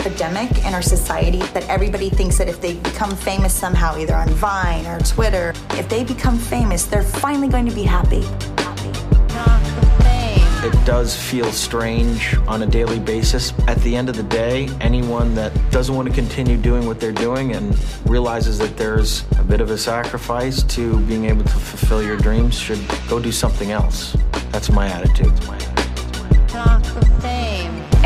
epidemic in our society that everybody thinks that if they become famous somehow, either on Vine or Twitter, if they become famous, they're finally going to be happy. It does feel strange on a daily basis. At the end of the day, anyone that doesn't want to continue doing what they're doing and realizes that there's a bit of a sacrifice to being able to fulfill your dreams should go do something else. That's my attitude. That's my attitude. Talk of fame.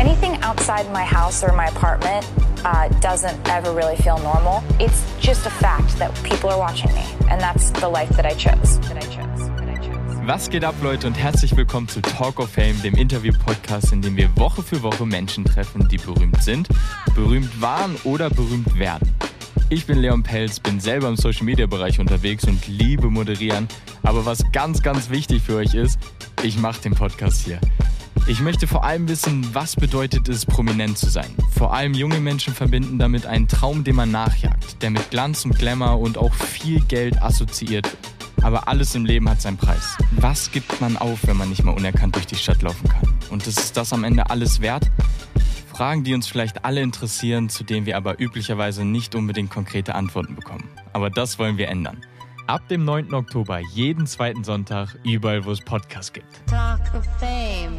Anything outside my house or my apartment uh, doesn't ever really feel normal. It's just a fact that people are watching me, and that's the life that I chose. That I chose. Was geht ab, Leute, und herzlich willkommen zu Talk of Fame, dem Interview-Podcast, in dem wir Woche für Woche Menschen treffen, die berühmt sind, berühmt waren oder berühmt werden. Ich bin Leon Pelz, bin selber im Social-Media-Bereich unterwegs und liebe moderieren. Aber was ganz, ganz wichtig für euch ist, ich mache den Podcast hier. Ich möchte vor allem wissen, was bedeutet es, prominent zu sein. Vor allem junge Menschen verbinden damit einen Traum, den man nachjagt, der mit Glanz und Glamour und auch viel Geld assoziiert. Aber alles im Leben hat seinen Preis. Was gibt man auf, wenn man nicht mal unerkannt durch die Stadt laufen kann? Und ist das am Ende alles wert? Fragen, die uns vielleicht alle interessieren, zu denen wir aber üblicherweise nicht unbedingt konkrete Antworten bekommen. Aber das wollen wir ändern. Ab dem 9. Oktober, jeden zweiten Sonntag, überall, wo es Podcasts gibt. Talk of fame.